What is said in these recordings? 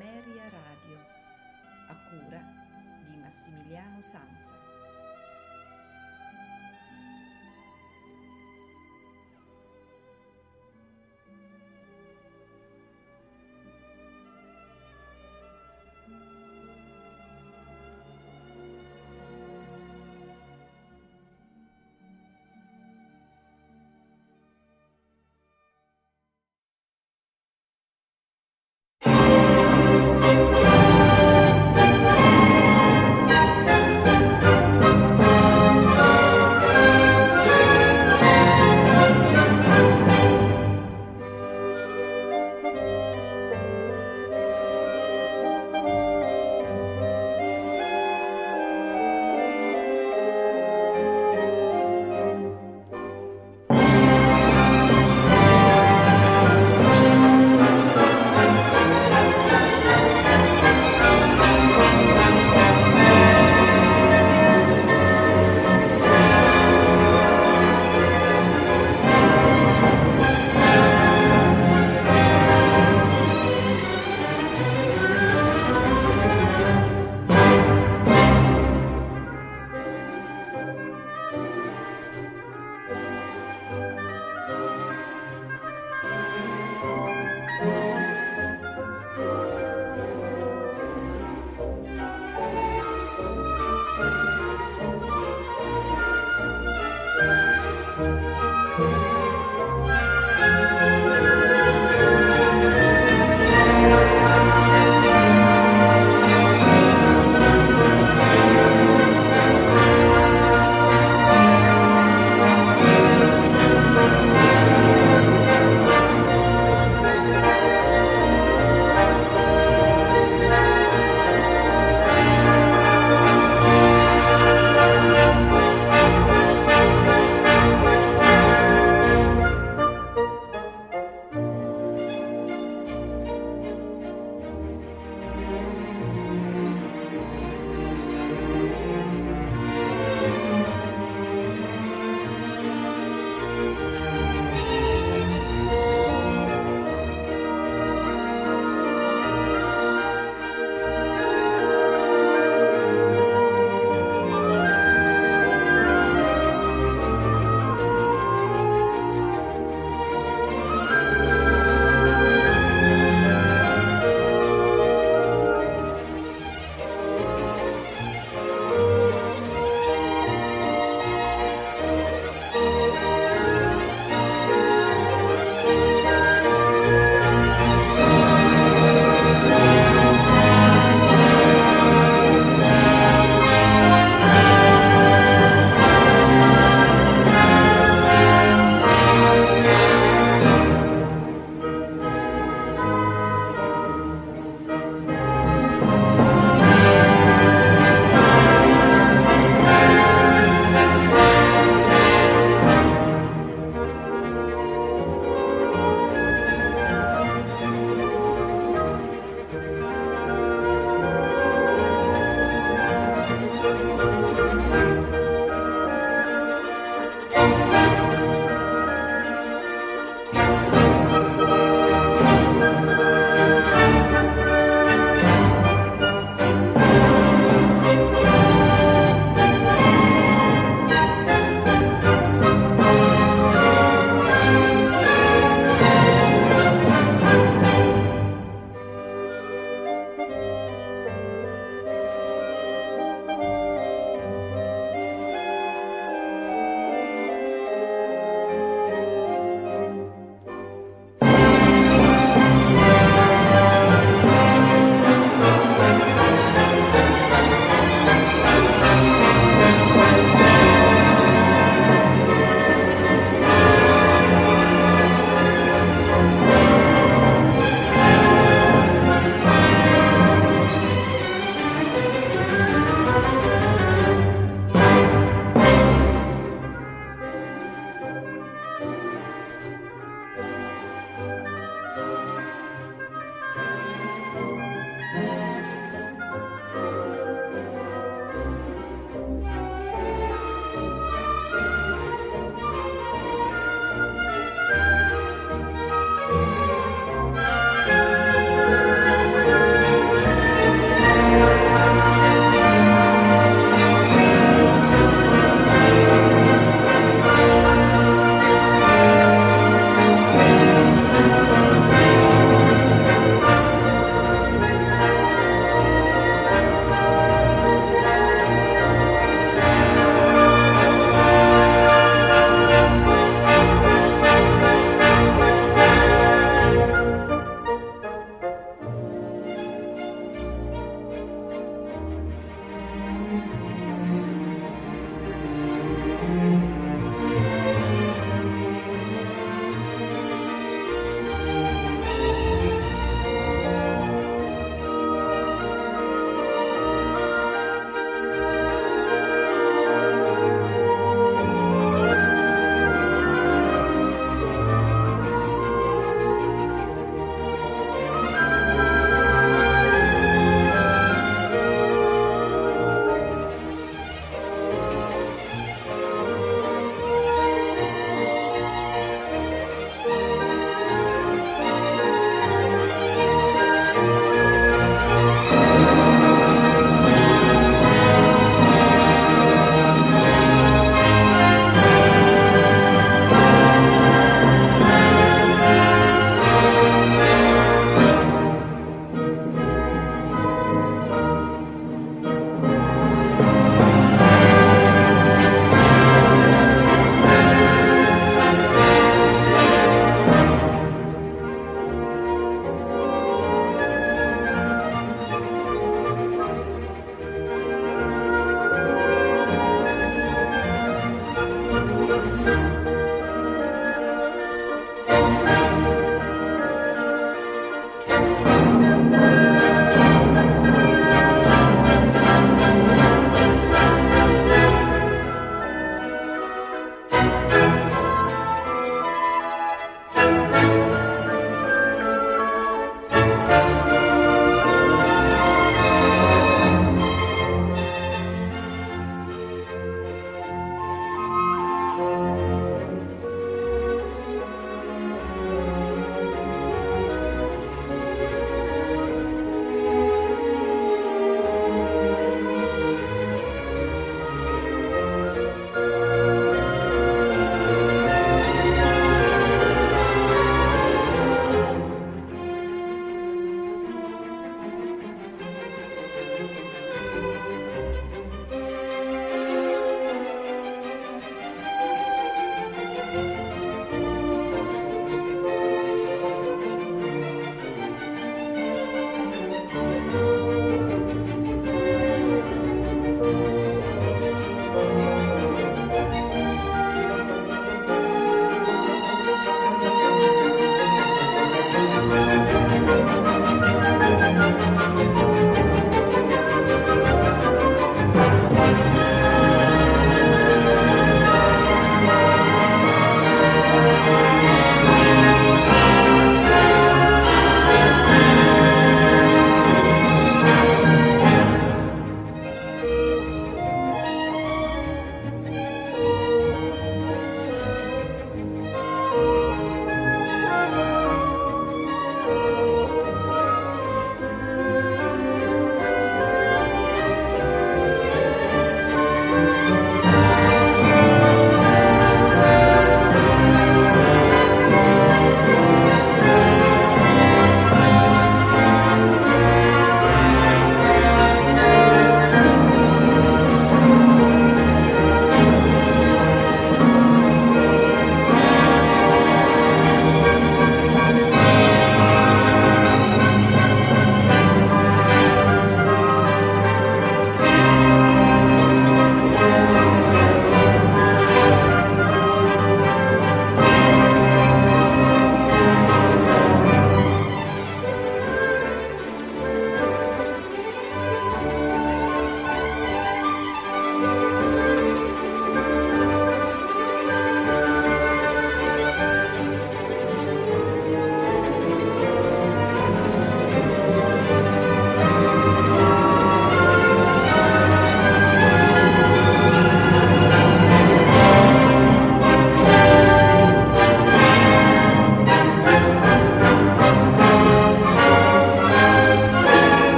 Ameria Radio, a cura di Massimiliano Sanza.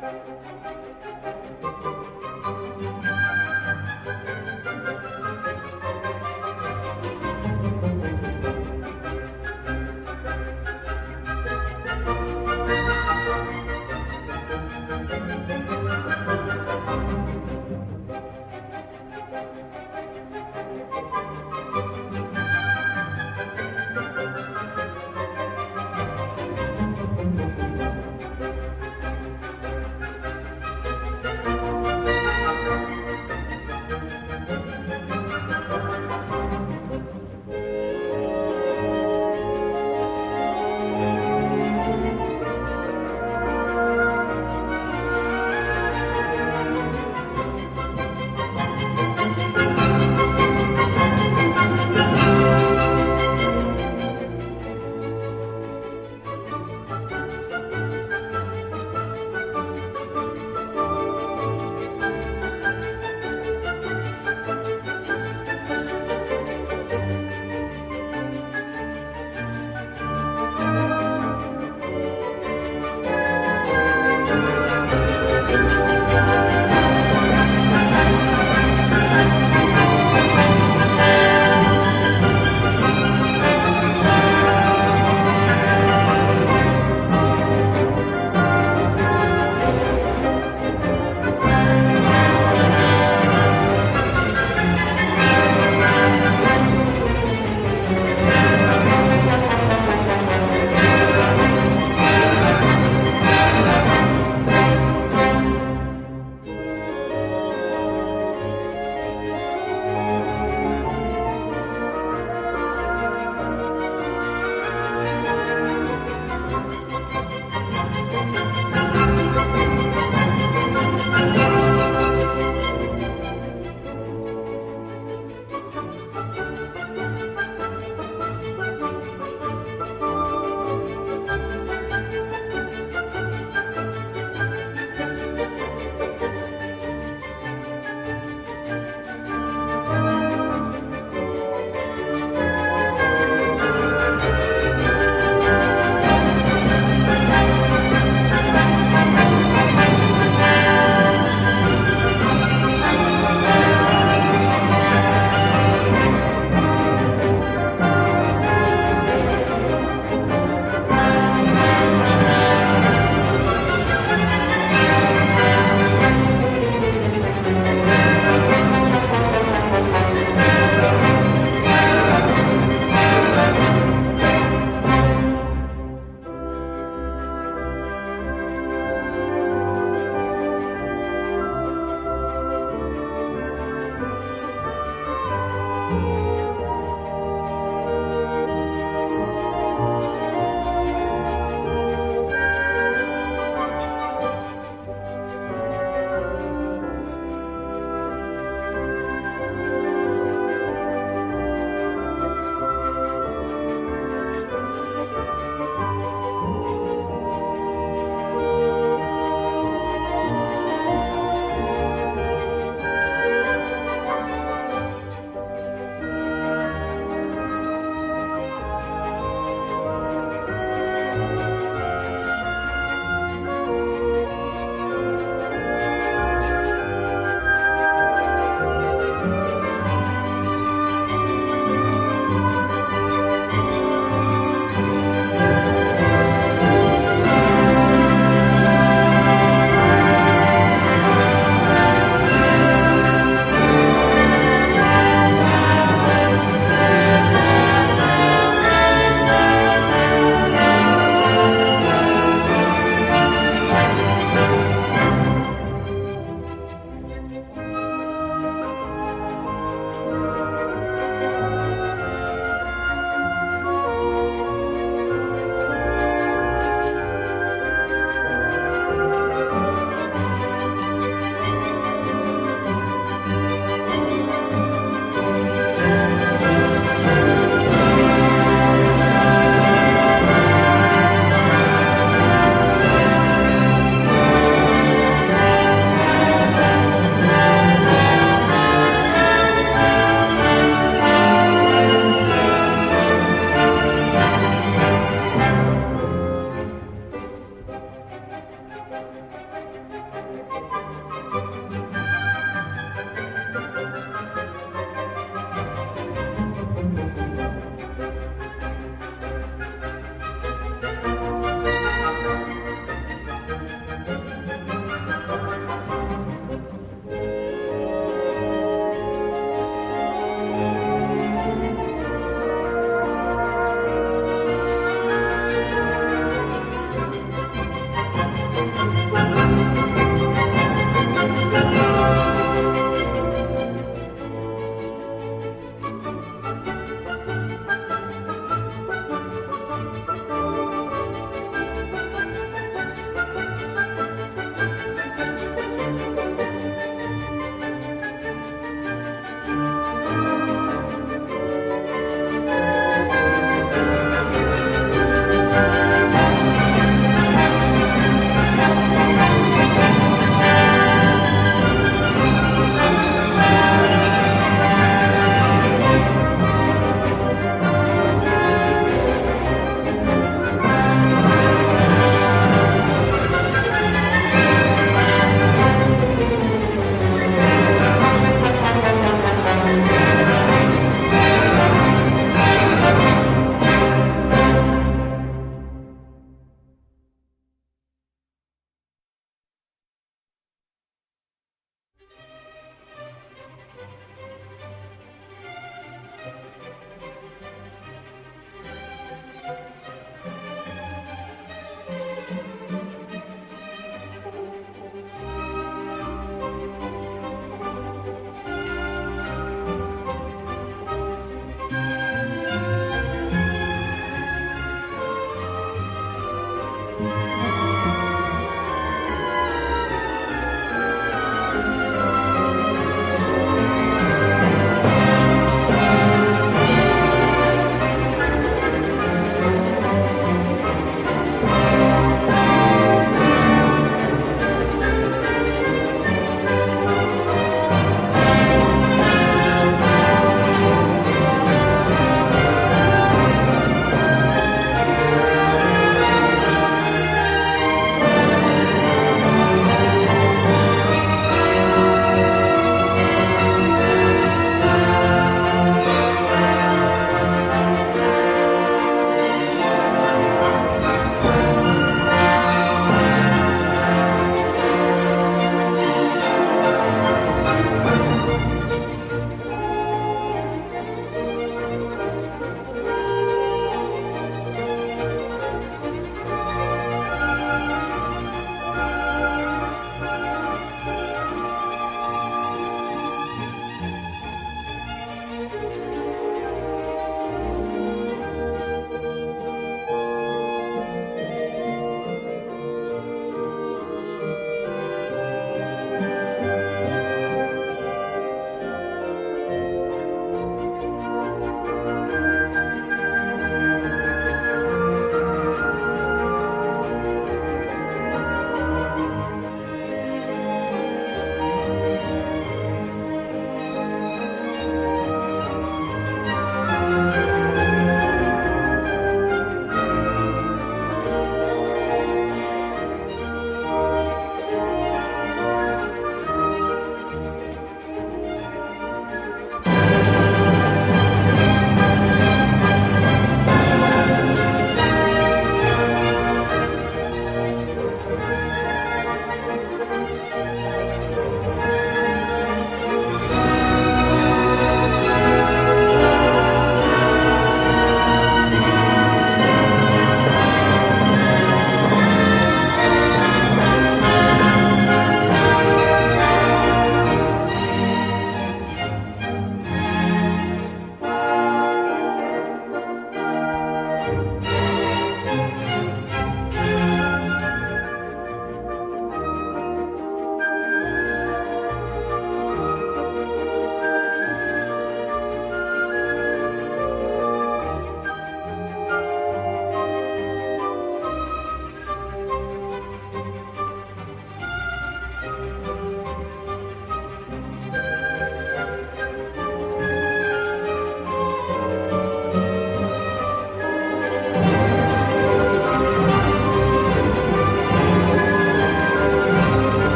Thank